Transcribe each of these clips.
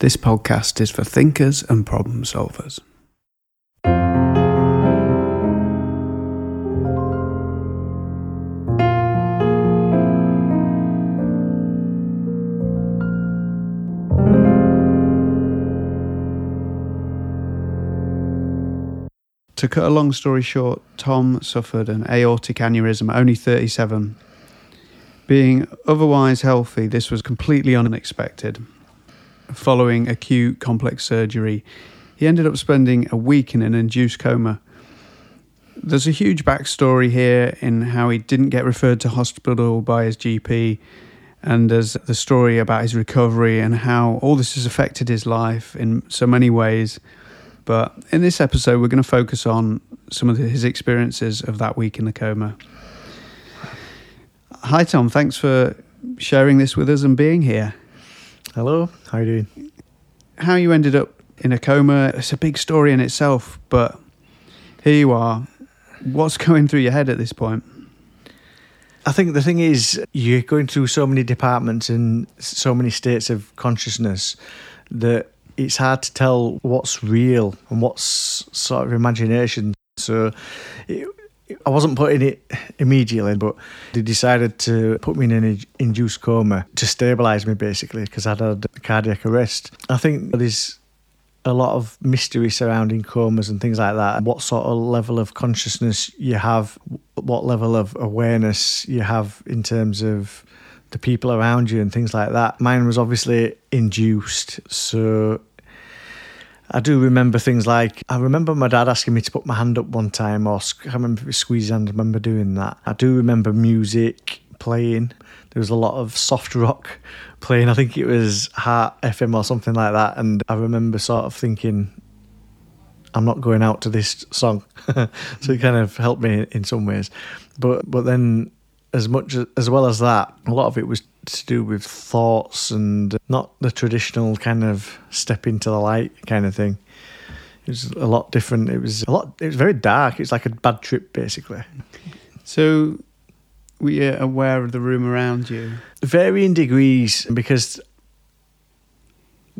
This podcast is for thinkers and problem solvers. To cut a long story short, Tom suffered an aortic aneurysm, only 37. Being otherwise healthy, this was completely unexpected. Following acute complex surgery, he ended up spending a week in an induced coma. There's a huge backstory here in how he didn't get referred to hospital by his GP, and there's the story about his recovery and how all this has affected his life in so many ways. But in this episode, we're going to focus on some of his experiences of that week in the coma. Hi, Tom. Thanks for sharing this with us and being here. Hello, how are you doing? How you ended up in a coma, it's a big story in itself, but here you are. What's going through your head at this point? I think the thing is, you're going through so many departments and so many states of consciousness that it's hard to tell what's real and what's sort of imagination. So it, I wasn't putting it immediately, but they decided to put me in an induced coma to stabilise me basically because I'd had a cardiac arrest. I think there's a lot of mystery surrounding comas and things like that. What sort of level of consciousness you have, what level of awareness you have in terms of the people around you and things like that. Mine was obviously induced, so I do remember things like I remember my dad asking me to put my hand up one time, or I remember squeeze hand. I remember doing that. I do remember music playing. There was a lot of soft rock playing. I think it was Heart FM or something like that. And I remember sort of thinking, I'm not going out to this song. so it kind of helped me in some ways. But but then as much as well as that, a lot of it was to do with thoughts and not the traditional kind of step into the light kind of thing. It was a lot different. It was a lot. It was very dark. It's like a bad trip, basically. So, were you aware of the room around you? Varying degrees, because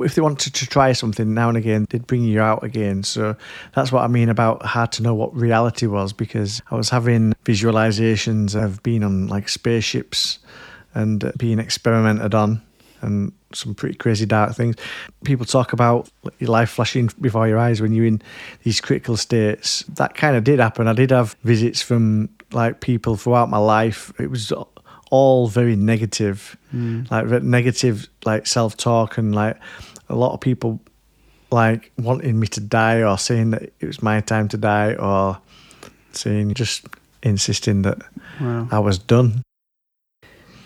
if they wanted to try something now and again, they'd bring you out again. So that's what I mean about hard to know what reality was because I was having visualizations of being on like spaceships and being experimented on and some pretty crazy dark things. People talk about your life flashing before your eyes when you're in these critical states. That kind of did happen. I did have visits from like people throughout my life. It was all very negative, mm. like negative, like self talk and like a lot of people like wanting me to die or saying that it was my time to die or saying just insisting that wow. I was done.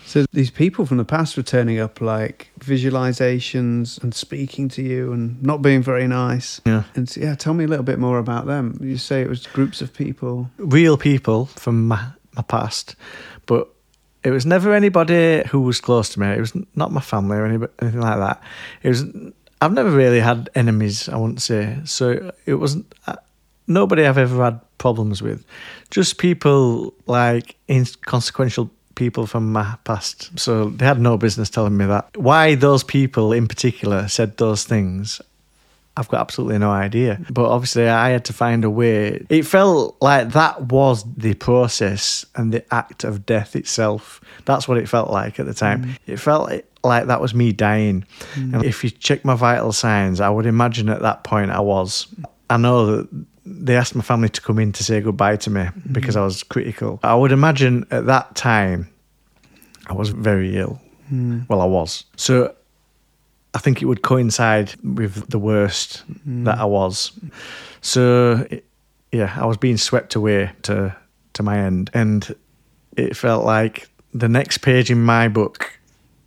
So these people from the past were turning up like visualizations and speaking to you and not being very nice. Yeah. And so, yeah, tell me a little bit more about them. You say it was groups of people. Real people from my, my past, but it was never anybody who was close to me. It was not my family or anything like that. It was. I've never really had enemies. I wouldn't say so. It wasn't uh, nobody I've ever had problems with. Just people like inconsequential people from my past. So they had no business telling me that. Why those people in particular said those things, I've got absolutely no idea. But obviously, I had to find a way. It felt like that was the process and the act of death itself. That's what it felt like at the time. Mm. It felt like that was me dying. Mm. And if you check my vital signs, I would imagine at that point I was. I know that they asked my family to come in to say goodbye to me mm. because I was critical. I would imagine at that time I was very ill. Mm. Well, I was. So I think it would coincide with the worst mm. that I was. So yeah, I was being swept away to to my end, and it felt like the next page in my book,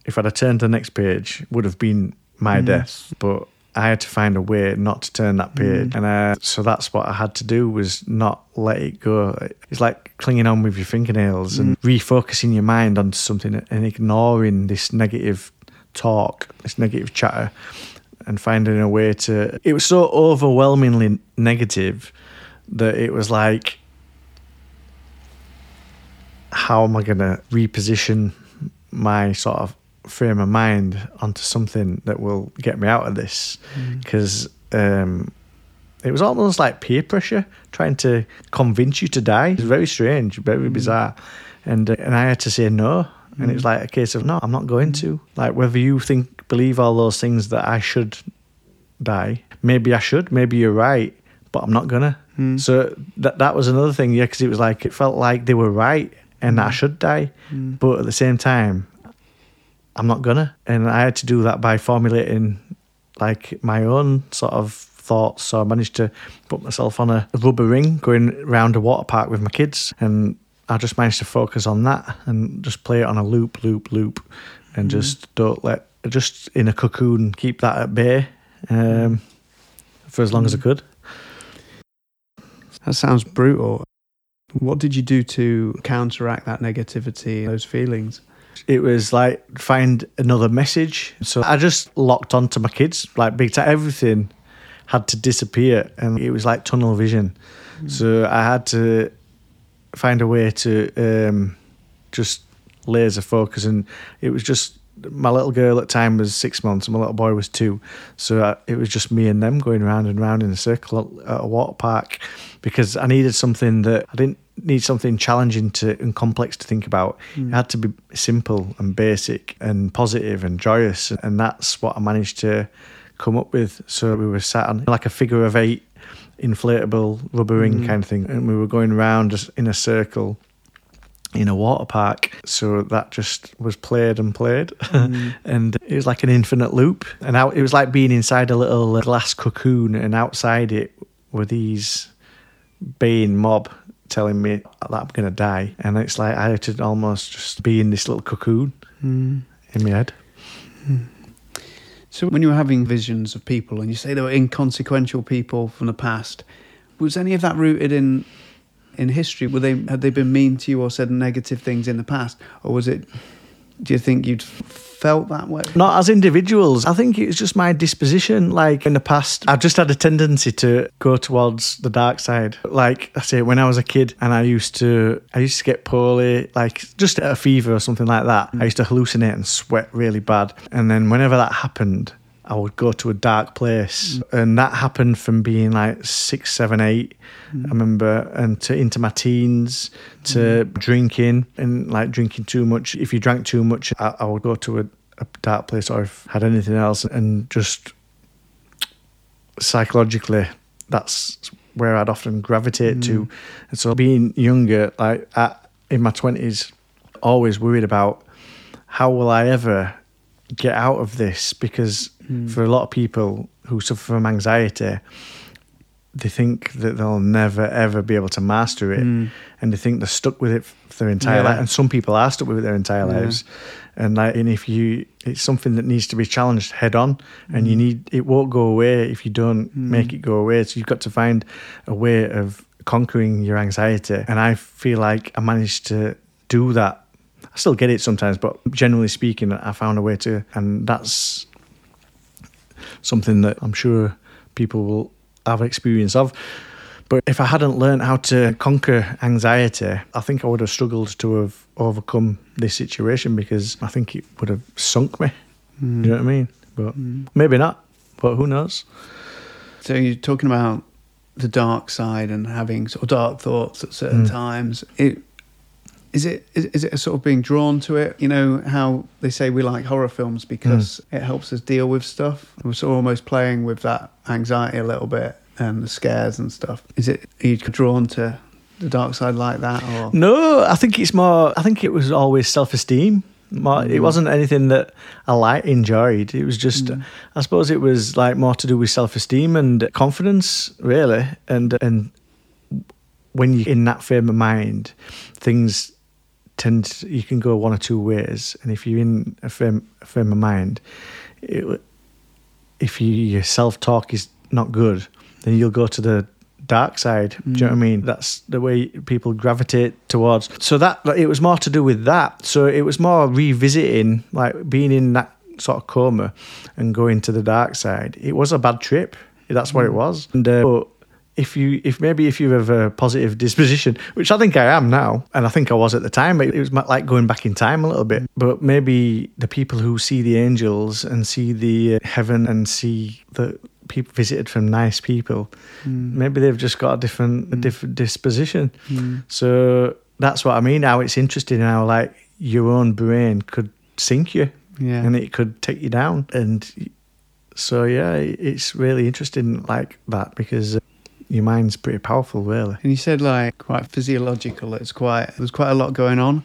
if I'd have turned to the next page, would have been my mm. death. But I had to find a way not to turn that page, mm. and uh, so that's what I had to do was not let it go. It's like clinging on with your fingernails and mm. refocusing your mind onto something and ignoring this negative talk, this negative chatter, and finding a way to. It was so overwhelmingly negative that it was like, how am I going to reposition my sort of frame of mind onto something that will get me out of this because um, it was almost like peer pressure trying to convince you to die. It's very strange, very bizarre, and uh, and I had to say no, and it's mm. like a case of no, I'm not going to. Like whether you think believe all those things that I should die, maybe I should, maybe you're right, but I'm not gonna. Mm. So that that was another thing, yeah, because it was like it felt like they were right and I mm. should die, but at the same time, I'm not gonna. And I had to do that by formulating like my own sort of thoughts. So I managed to put myself on a rubber ring going around a water park with my kids, and I just managed to focus on that and just play it on a loop, loop, loop, and mm-hmm. just don't let just in a cocoon keep that at bay um, for as long as I mm-hmm. could. That sounds brutal. What did you do to counteract that negativity, those feelings? it was like find another message. So I just locked onto my kids, like big time. Everything had to disappear, and it was like tunnel vision. Mm. So I had to find a way to um, just laser focus, and it was just my little girl at the time was six months, and my little boy was two. So I, it was just me and them going round and round in a circle at a water park because I needed something that I didn't need something challenging to and complex to think about. It had to be simple and basic and positive and joyous, and that's what I managed to come up with. So we were sat on like a figure of eight inflatable rubber ring mm. kind of thing, and we were going around just in a circle in a water park. So that just was played and played. Mm. and it was like an infinite loop. And out, it was like being inside a little uh, glass cocoon, and outside it were these baying mob telling me that I'm going to die. And it's like I had to almost just be in this little cocoon mm. in my head. Hmm. So, when you were having visions of people and you say they were inconsequential people from the past, was any of that rooted in in history? Were they had they been mean to you or said negative things in the past, or was it? Do you think you'd felt that way? Not as individuals. I think it's just my disposition. Like in the past, I've just had a tendency to go towards the dark side. Like I say, when I was a kid and I used to, I used to get poorly, like just a fever or something like that. I used to hallucinate and sweat really bad. And then whenever that happened, I would go to a dark place, mm. and that happened from being like six, seven, eight. Mm. I remember, and to into my teens, to mm. drinking and like drinking too much. If you drank too much, I, I would go to a, a dark place, or if I had anything else, and just psychologically, that's where I'd often gravitate to. And so, being younger, like at, in my twenties, always worried about how will I ever get out of this? Because Hmm. for a lot of people who suffer from anxiety they think that they'll never ever be able to master it. Hmm. And they think they're stuck with it for their entire Yeah. life and some people are stuck with it their entire Yeah. lives. And like and if you it's something that needs to be challenged head on and you hmm. need it won't go away if you don't make it go away. So you've got to find a way of conquering your anxiety. And i feel like i managed to do that. I still get it sometimes, but generally speaking, I found a way to, and that's something that I'm sure people will have experience of. But if I hadn't learned how to conquer anxiety, I think I would have struggled to have overcome this situation because I think it would have sunk me. Do you know what I mean? But hmm. Hmm. maybe not. But who knows? So you're talking about the dark side and having sort of dark thoughts at certain hmm. times. It is it is, is it a sort of being drawn to it? You know how they say we like horror films because hmm. it helps us deal with stuff. We're sort of almost playing with that anxiety a little bit and the scares and stuff. Is it are you drawn to the dark side like that or No, I think it's more. I think it was always self esteem. It hmm. wasn't anything that I like enjoyed. It was just, hmm. I suppose, it was like more to do with self esteem and confidence, really. And and when you're in that frame of mind, things tend you can go one or two ways. And if you're in a frame, a frame of mind, it, if you, your self talk is not good, then you'll go to the dark side. Do you know what I mean? That's the way people gravitate towards. So that it was more to do with that. So it was more revisiting, like being in that sort of coma and going to the dark side. It was a bad trip. That's what it was. And uh, but if you if maybe if you have a positive disposition, which I think I am now, and I think I was at the time, it was like going back in time a little bit. But maybe the people who see the angels and see the uh, heaven and see the people visited from nice people, maybe they've just got a different a different disposition. So that's what I mean. How it's interesting how like your own brain could sink you Yeah. and it could take you down. And so, yeah, it's really interesting like that because uh, your mind's pretty powerful, really. And you said like quite physiological. It's quite there's quite a lot going on.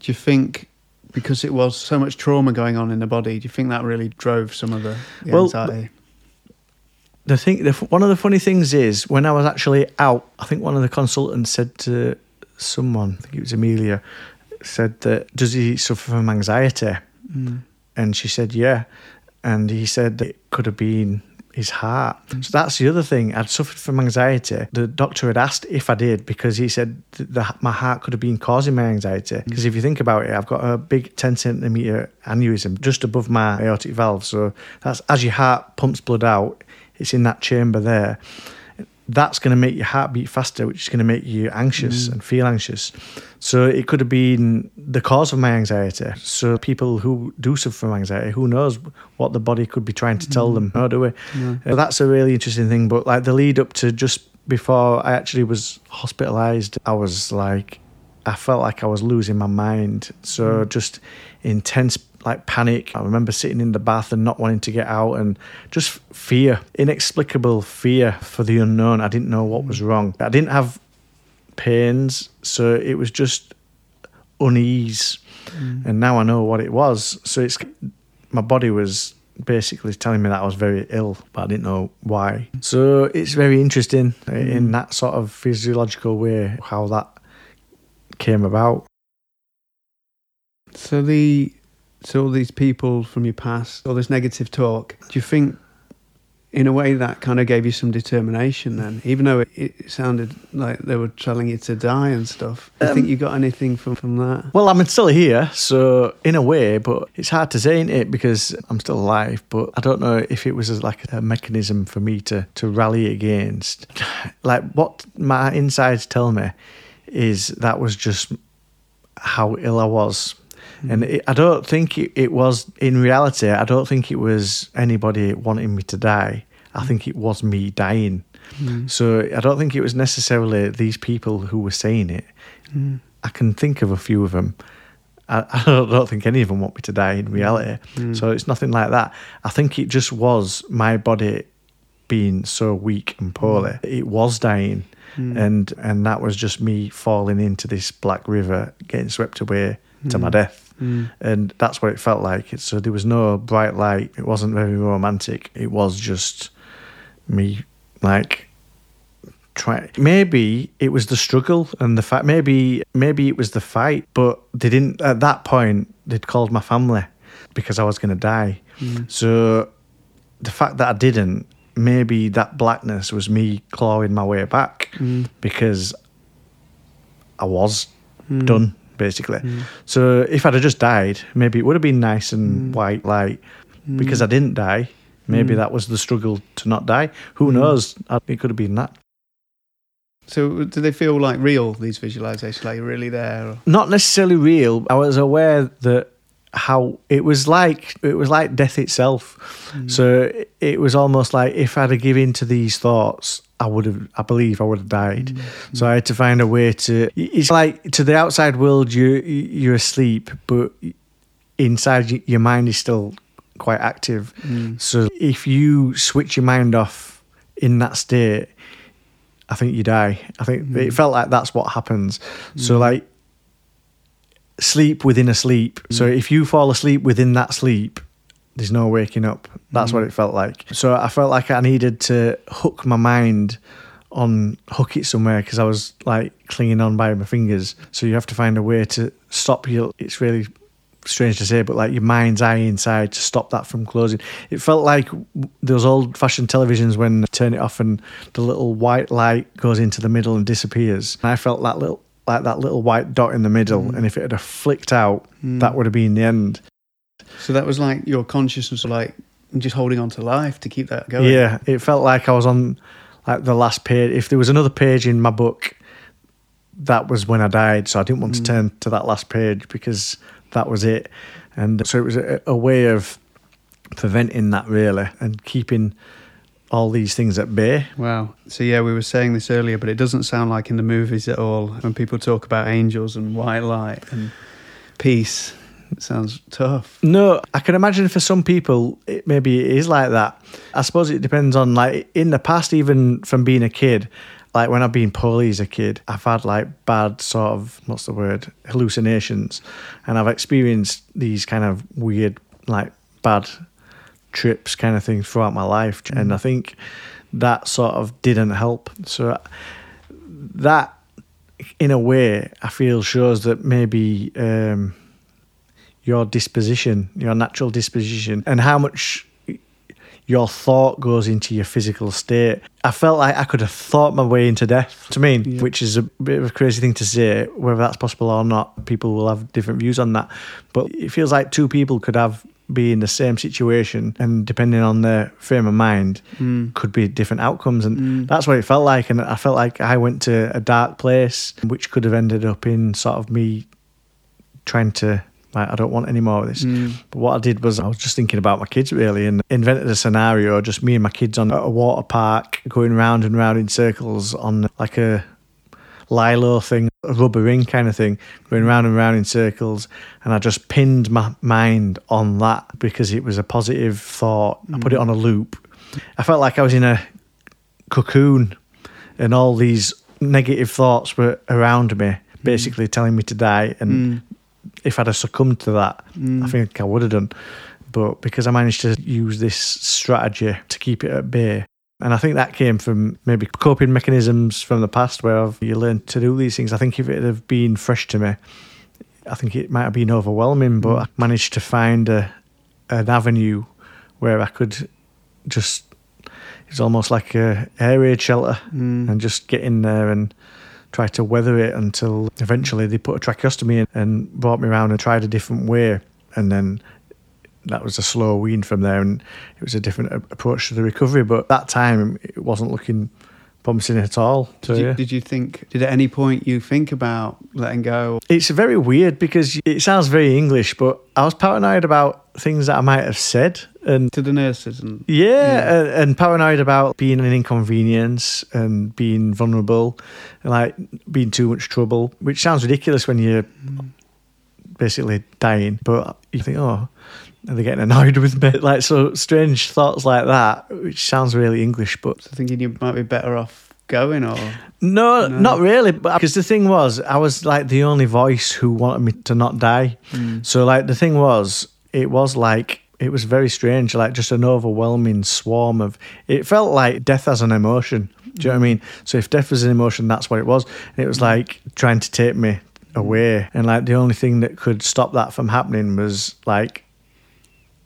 Do you think because it was so much trauma going on in the body, do you think that really drove some of the, the Well, anxiety? The thing, the, one of the funny things is when I was actually out, I think one of the consultants said to someone, I think it was Amelia, said that does he suffer from anxiety? Mm. And she said, yeah. And he said it could have been his heart. So that's the other thing. I'd suffered from anxiety. The doctor had asked if I did because he said that the, my heart could have been causing my anxiety. Mm. Because if you think about it, I've got a big 10 centimeter aneurysm just above my aortic valve. So that's as your heart pumps blood out, it's in that chamber there. That's going to make your heart beat faster, which is going to make you anxious mm-hmm. and feel anxious. So it could have been the cause of my anxiety. So people who do suffer from anxiety, who knows what the body could be trying to tell mm-hmm. them? No, do we? Uh, that's a really interesting thing. But like the lead up to just before I actually was hospitalized, I was like, I felt like I was losing my mind. So mm. just intense like panic. I remember sitting in the bath and not wanting to get out and just fear, inexplicable fear for the unknown. I didn't know what was wrong. I didn't have pains, so it was just unease. Mm. And now I know what it was. So it's my body was basically telling me that I was very ill, but I didn't know why. So it's very interesting uh, in mm. that sort of physiological way how that came about. So the so all these people from your past, all this negative talk, do you think in a way that kind of gave you some determination then, even though it, it sounded like they were telling you to die and stuff? Do you think um, you got anything from, from that? Well, I'm still here, so in a way, but it's hard to say, is it? Because I'm still alive, but I don't know if it was like a mechanism for me to, to rally against. Like what my insides tell me is that was just how ill I was. And it, I don't think it, it was, in reality, I don't think it was anybody wanting me to die. I mm. think it was me dying. Mm. So I don't think it was necessarily these people who were saying it. Mm. I can think of a few of them. I, I don't, don't think any of them want me to die in reality. So it's nothing like that. I think it just was my body being so weak and poorly. It was dying. And and that was just me falling into this black river, getting swept away to my hmm. death. Hmm. And that's what it felt like. So uh, there was no bright light. It wasn't very romantic. It was just me like try maybe it was the struggle and the fact maybe maybe it was the fight but they didn't at that point they'd called my family because i was going to die hmm. so the fact that i didn't maybe that blackness was me clawing my way back because i was done basically. Hmm. So if i'd have just died maybe it would have been nice and hmm. white light. Hmm. Because i didn't die maybe that was the struggle to not die. Who knows? It could have been that. So do they feel like real, these visualizations, like really there? Or? not necessarily real. I was aware that how it was like it was like death itself. So it- it was almost like if I'd have given in to these thoughts, I would have. I believe I would have died. Mm. So I had to find a way to. It's like to the outside world, you you're asleep, but inside your mind is still quite active. Mm. So if you switch your mind off in that state, I think you die. I think it mm. felt like that's what happens. So like sleep within a sleep. So if you fall asleep within that sleep, there's no waking up. That's what mm. it felt like. So I felt like I needed to hook my mind on hook it somewhere because I was like clinging on by my fingers. So you have to find a way to stop your. It's really strange to say, but like your mind's eye inside to stop that from closing. It felt like those old fashioned televisions when you turn it off and the little white light goes into the middle and disappears. And I felt that little like that little white dot in the middle, mm. and if it had flicked out, mm. that would have been the end. So that was like your consciousness, like just holding on to life to keep that going. Yeah, it felt like I was on like the last page. If there was another page in my book, that was when I died. So I didn't want to mm. turn to that last page because that was it. And so it was a, a way of preventing that really and keeping all these things at bay. Wow. So yeah, we were saying this earlier, but it doesn't sound like in the movies at all when people talk about angels and white light and peace. It sounds tough. No, I can imagine for some people it maybe it is like that. I suppose it depends on like in the past, even from being a kid. Like when I've been poorly as a kid, I've had like bad sort of what's the word hallucinations, and I've experienced these kind of weird like bad trips kind of thing throughout my life, and I think that sort of didn't help. So that, in a way, I feel shows that maybe. Um, your disposition, your natural disposition, and how much your thought goes into your physical state. I felt like I could have thought my way into death. To me, Yeah. which is a bit of a crazy thing to say, whether that's possible or not, people will have different views on that. But it feels like two people could have be in the same situation and depending on their frame of mind hmm. could be different outcomes and hmm. that's what it felt like and I felt like I went to a dark place which could have ended up in sort of me trying to like I don't want any more of this. Hmm. But what I did was I was just thinking about my kids really and invented a scenario, just me and my kids on a water park going round and round in circles on like a lilo thing, a rubber ring kind of thing, going round and round in circles. And I just pinned my mind on that because it was a positive thought. I put it hmm. on a loop. I felt like I was in a cocoon and all these negative thoughts were around me, hmm. basically telling me to die. And if I'd have succumbed to that, I mm. think I would have done. But because I managed to use this strategy to keep it at bay, and I think that came from maybe coping mechanisms from the past where I've, you learn to do these things. I think if it had been fresh to me, I think it might have been overwhelming, but mm. I managed to find a, an avenue where I could just, it's almost like a air raid shelter mm. and just get in there and try to weather it until eventually they put a tracheostomy in and brought me around and tried a different way. And then that was a slow wean from there, and it was a different approach to the recovery. But that time, it wasn't looking promising it at all. Did you, yeah. did you think? Did at any point you think about letting go? It's very weird because it sounds very English, but I was paranoid about things that I might have said, and to the nurses and yeah, And, and paranoid about being an inconvenience and being vulnerable, and like being too much trouble, which sounds ridiculous when you're mm. basically dying. But you think, oh, are they getting annoyed with me? Like so strange thoughts like that, which sounds really English, but so thinking you might be better off going or no, No. not really. Because the thing was, I was like the only voice who wanted me to not die. Hmm. So like the thing was, it was like it was very strange, like just an overwhelming swarm of. It felt like death as an emotion. Do you know what I mean? So if death was an emotion, that's what it was. And it was hmm. like trying to take me hmm. away, and like the only thing that could stop that from happening was like.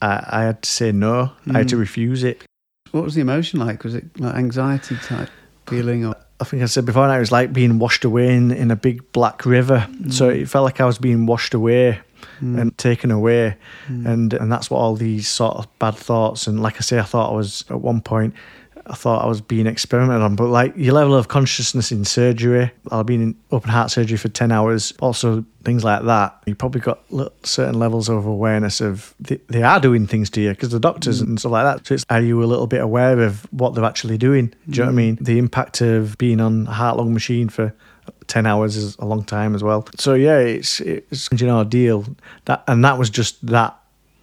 I, I had to say no. I had to mm. refuse it. what was the emotion like? Was it like anxiety type feeling or I think I said before, it was like being washed away in, in a big black river. So mm. it felt like I was being washed away mm. and taken away, and and that's what all these sort of bad thoughts and like I say, I thought I was at one point. I thought I was being experimented on, but like your level of consciousness in surgery, I've been in open heart surgery for 10 hours, also things like that. You probably got certain levels of awareness of they, they are doing things to you because the doctors mm. and stuff like that. So it's, are you a little bit aware of what they're actually doing? Do you know what I mm. mean? The impact of being on a heart lung machine for 10 hours is a long time as well. So yeah, it's, it's you know, ordeal. That, and that was just that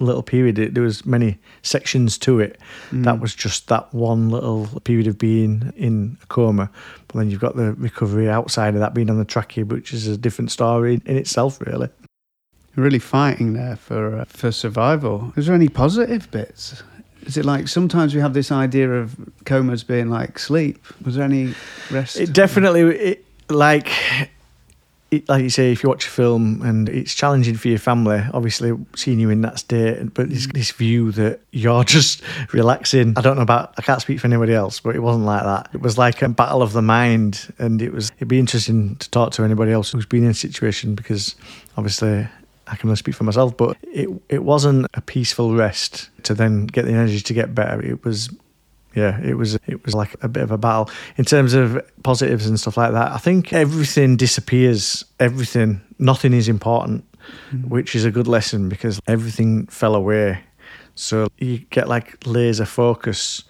little period. It, there was many sections to it. That was just that one little period of being in a coma. But then you've got the recovery outside of that being on the trachea, which is a different story in itself, really. really fighting there for uh, for survival? Was there any positive bits? Is it like sometimes we have this idea of comas being like sleep? Was there any rest? It definitely, it, like, like you say, if you watch a film and it's challenging for your family, obviously seeing you in that state, but this, mm. this view that you're just relaxing. I don't know about, I can't speak for anybody else, but it wasn't like that. It was like a battle of the mind, and it was. It'd be interesting to talk to anybody else who's been in a situation because obviously. I can only speak for myself, but it it wasn't a peaceful rest to then get the energy to get better. It was yeah, it was it was like a bit of a battle in terms of positives and stuff like that. I think everything disappears. Everything, nothing is important, mm. which is a good lesson because everything fell away. So you get like laser focus,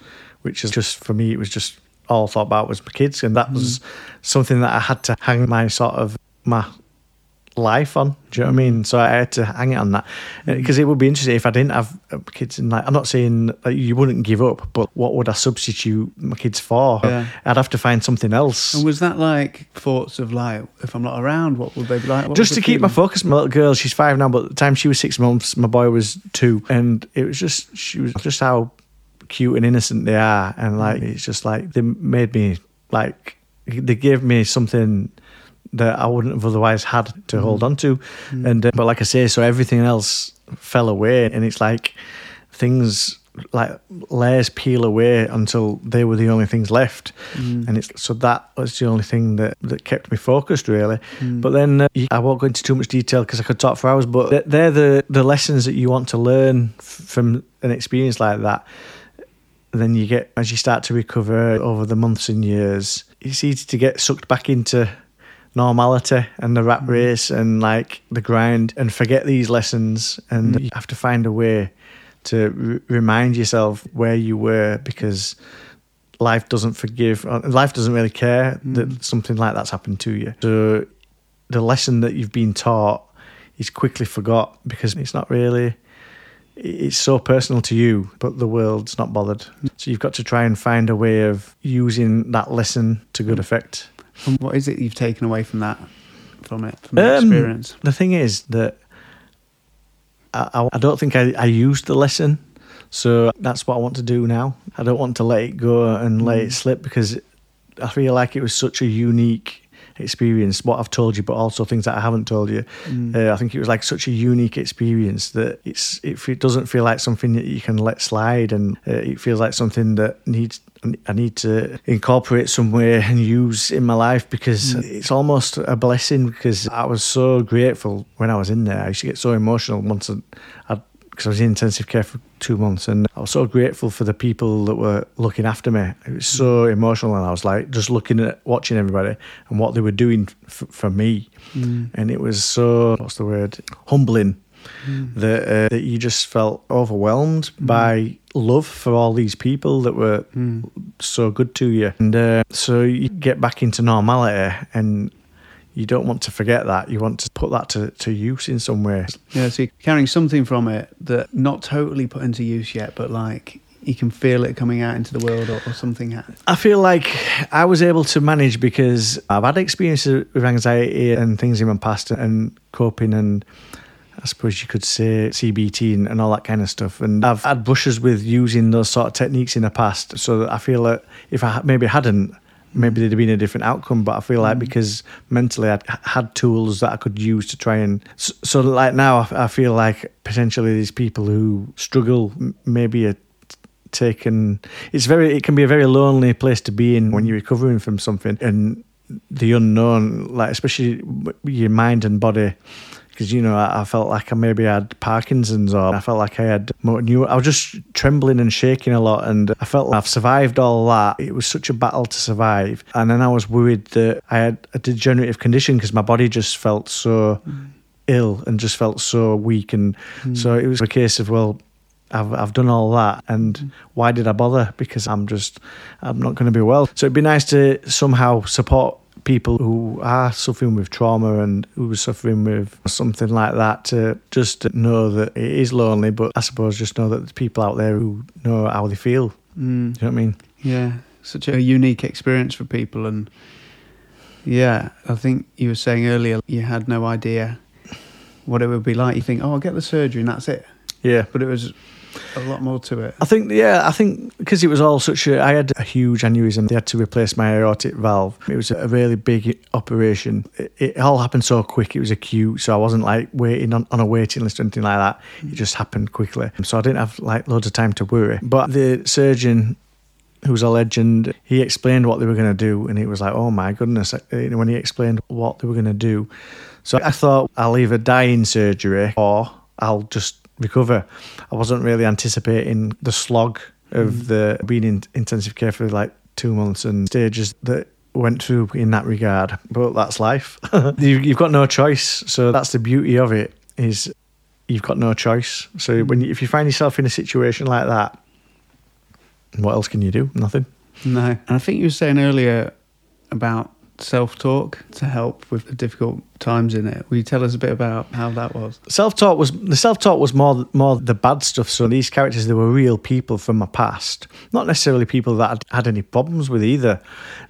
which is just for me. It was just all I thought about was my kids, and that mm. was something that I had to hang my sort of my life on. Do you know what I mean? So I had to hang it on that because uh, it would be interesting if I didn't have uh, kids. And like, I'm not saying like, you wouldn't give up, but what would I substitute my kids for? Yeah. I'd have to find something else. And was that like thoughts of like, if I'm not around, what would they be like? What just to keep my focus. My little girl, she's five now, but at the time she was six months, my boy was two, and it was just she was just how cute and innocent they are, and like it's just like they made me like they gave me something that I wouldn't have otherwise had to mm. hold on to. Mm. And uh, but like I say, so everything else fell away, and it's like things like layers peel away until they were the only things left mm. and it's so that was the only thing that that kept me focused really mm. but then uh, I won't go into too much detail because I could talk for hours but they're the the lessons that you want to learn from an experience like that then you get as you start to recover over the months and years it's easy to get sucked back into normality and the rat mm. race and like the grind and forget these lessons and mm. you have to find a way to r- remind yourself where you were because life doesn't forgive uh, life doesn't really care mm. that something like that's happened to you so the lesson that you've been taught is quickly forgot because it's not really it's so personal to you, but the world's not bothered. Mm. So you've got to try and find a way of using that lesson to good mm. effect. And what is it you've taken away from that, from it, from the um, experience? The thing is that I, I, I don't think I, I used the lesson. So that's what I want to do now. I don't want to let it go and let it mm. slip because I feel like it was such a unique experience, what I've told you, but also things that I haven't told you. Mm. Uh, I think it was like such a unique experience that it's it, it, doesn't feel like something that you can let slide, and uh, it feels like something that needs I need to incorporate somewhere and use in my life because mm. it's almost a blessing because I was so grateful when I was in there. I used to get so emotional once I'd because I was in intensive care for two months and I was so grateful for the people that were looking after me. It was so emotional and I was like just looking at watching everybody and what they were doing f- for me. Mm. And it was so, what's the word, humbling mm. that, uh, that you just felt overwhelmed mm. by love for all these people that were mm. so good to you. And uh, so you get back into normality and you don't want to forget that. You want to put that to, to use in some way. Yeah, so you're carrying something from it that not totally put into use yet, but like you can feel it coming out into the world or, or something. I feel like I was able to manage because I've had experiences with anxiety and things in my past and coping and I suppose you could say CBT and, and, all that kind of stuff. And I've had brushes with using those sort of techniques in the past. So I feel that if I maybe hadn't, maybe there'd have been a different outcome. But I feel like mm. because mentally I'd had tools that I could use to try and so, so like now I, I, feel like potentially these people who struggle maybe are taken. It's very it can be a very lonely place to be in when you're recovering from something and the unknown, like especially your mind and body because you know I, I, felt like I maybe had Parkinson's or I felt like I had more new. I was just trembling and shaking a lot, and I felt like I've survived all that. It was such a battle to survive, and then I was worried that I had a degenerative condition because my body just felt so mm. ill and just felt so weak, and mm. so it was a case of well. I've, I've done all that and mm. why did I bother because I'm just I'm not going to be well so it'd be nice to somehow support people who are suffering with trauma and who are suffering with something like that to just know that it is lonely, but I suppose just know that there's people out there who know how they feel. Mm. Do you know what I mean? Yeah, such a unique experience for people. And yeah, I think you were saying earlier you had no idea what it would be like. You think, oh, I'll get the surgery and that's it. Yeah. But it was a lot more to it. I think, yeah, I think because it was all such a, I had a huge aneurysm. They had to replace my aortic valve. It was a really big operation. It, it all happened so quick. It was acute, so I wasn't like waiting on, on a waiting list or anything like that. It mm. just happened quickly, so I didn't have like loads of time to worry. But the surgeon who's a legend, he explained what they were going to do, and it was like, oh my goodness, uh, when he explained what they were going to do. So I thought I'll either die in surgery or I'll just recover. I wasn't really anticipating the slog of mm. the being in intensive care for like two months and stages that went through in that regard. But that's life. you, you've got no choice. So that's the beauty of it is you've got no choice. So mm. when you, if you find yourself in a situation like that, what else can you do? Nothing. No. And I think you were saying earlier about self talk to help with the difficult times in it. Will you tell us a bit about how that was? Self talk was the self talk was more more the bad stuff. So these characters they were real people from my past, not necessarily people that I'd had any problems with either.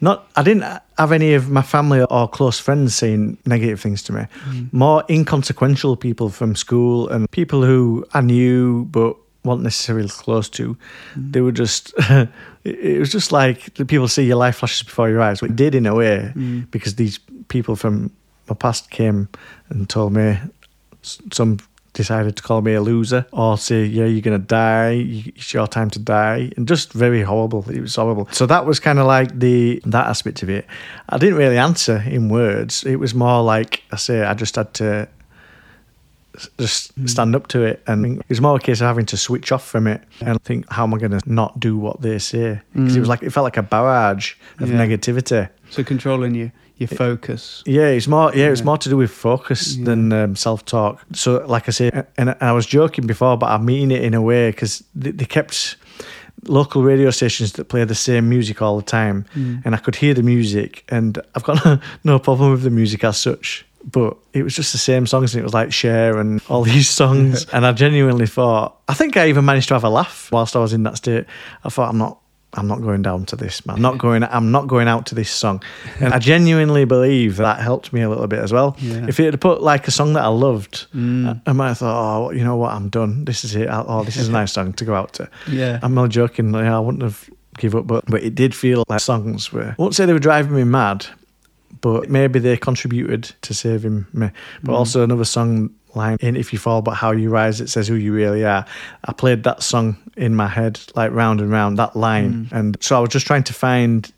Not I didn't have any of my family or close friends saying negative things to me. Mm. More inconsequential people from school and people who I knew but weren't necessarily close to. Mm. They were just, it was just like the people see your life flashes before your eyes. It did in a way mm. because these people from my past came and told me some decided to call me a loser or say, yeah, you're going to die. It's your time to die. And just very horrible. It was horrible. So that was kind of like the, that aspect of it. I didn't really answer in words. It was more like I say, I just had to just mm. stand up to it. And it's more a case of having to switch off from it and think, how am I going to not do what they say? Because mm. it was like it felt like a barrage of yeah. negativity. So controlling you. Your focus, yeah, it's more, yeah, it's more to do with focus yeah. than um, self talk. So, like I say, and I was joking before, but I mean it in a way because they, they kept local radio stations that play the same music all the time, mm. and I could hear the music, and I've got no problem with the music as such but it was just the same songs and it was like Cher and all these songs. And I genuinely thought I think I even managed to have a laugh whilst I was in that state. I thought I'm not I'm not going down to this man. I'm not going I'm not going out to this song. And I genuinely believe that helped me a little bit as well. Yeah. if it had put like a song that I loved mm. I, might have thought oh you know what? I'm done. This is it. Oh this is a nice song to go out to. Yeah. I'm not joking. I wouldn't have give up but but it did feel like songs were I won't say they were driving me mad but maybe they contributed to saving me. But mm. also another song line in If You Fall But How You Rise, it says who you really are. I played that song in my head, like round and round, that line. Mm. And so I was just trying to find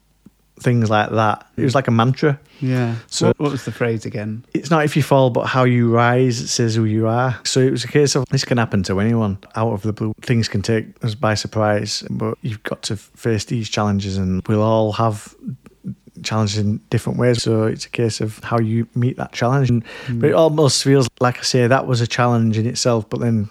things like that. It was like a mantra. Yeah. So what, what, was the phrase again? It's not if you fall, but how you rise. It says who you are. So it was a case of this can happen to anyone out of the blue. Things can take us by surprise, but you've got to face these challenges, and we'll all have challenges in different ways. So it's a case of how you meet that challenge. And, mm. But it almost feels like I say that was a challenge in itself, but then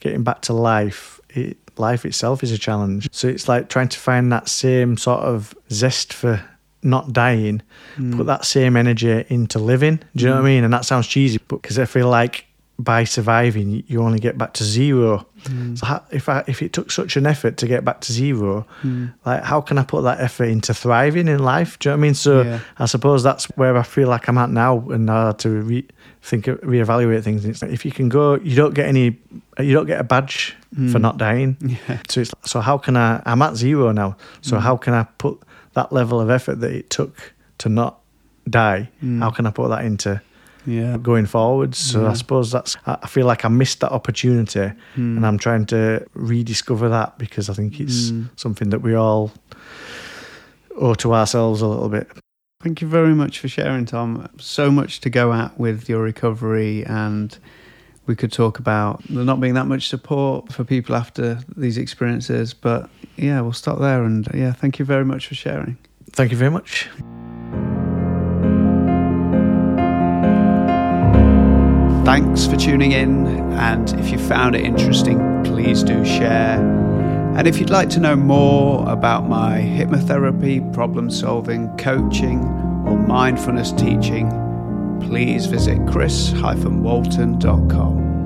getting back to life, it, life itself is a challenge. So it's like trying to find that same sort of zest for not dying, mm. put that same energy into living. Do you know what I hmm. mean? And that sounds cheesy, but because I feel like by surviving, you only get back to zero. Mm. So how, if I if it took such an effort to get back to zero, mm. like how can I put that effort into thriving in life? Do you know what I mean? So yeah. I suppose that's where I feel like I'm at now, and I had to re- think reevaluate things. It's like if you can go, you don't get any, you don't get a badge mm. for not dying. Yeah. So it's so how can I? I'm at zero now. So mm. how can I put that level of effort that it took to not die? Mm. How can I put that into yeah. going forwards. So yeah. I suppose that's I feel like I missed that opportunity, mm. and I'm trying to rediscover that because I think it's mm. something that we all owe to ourselves a little bit. Thank you very much for sharing, Tom. So much to go at with your recovery, and we could talk about there not being that much support for people after these experiences. But yeah, we'll stop there. And yeah, thank you very much for sharing. Thank you very much. Thanks for tuning in, and if you found it interesting, please do share. And if you'd like to know more about my hypnotherapy, problem solving, coaching, or mindfulness teaching, please visit chris-walton.com.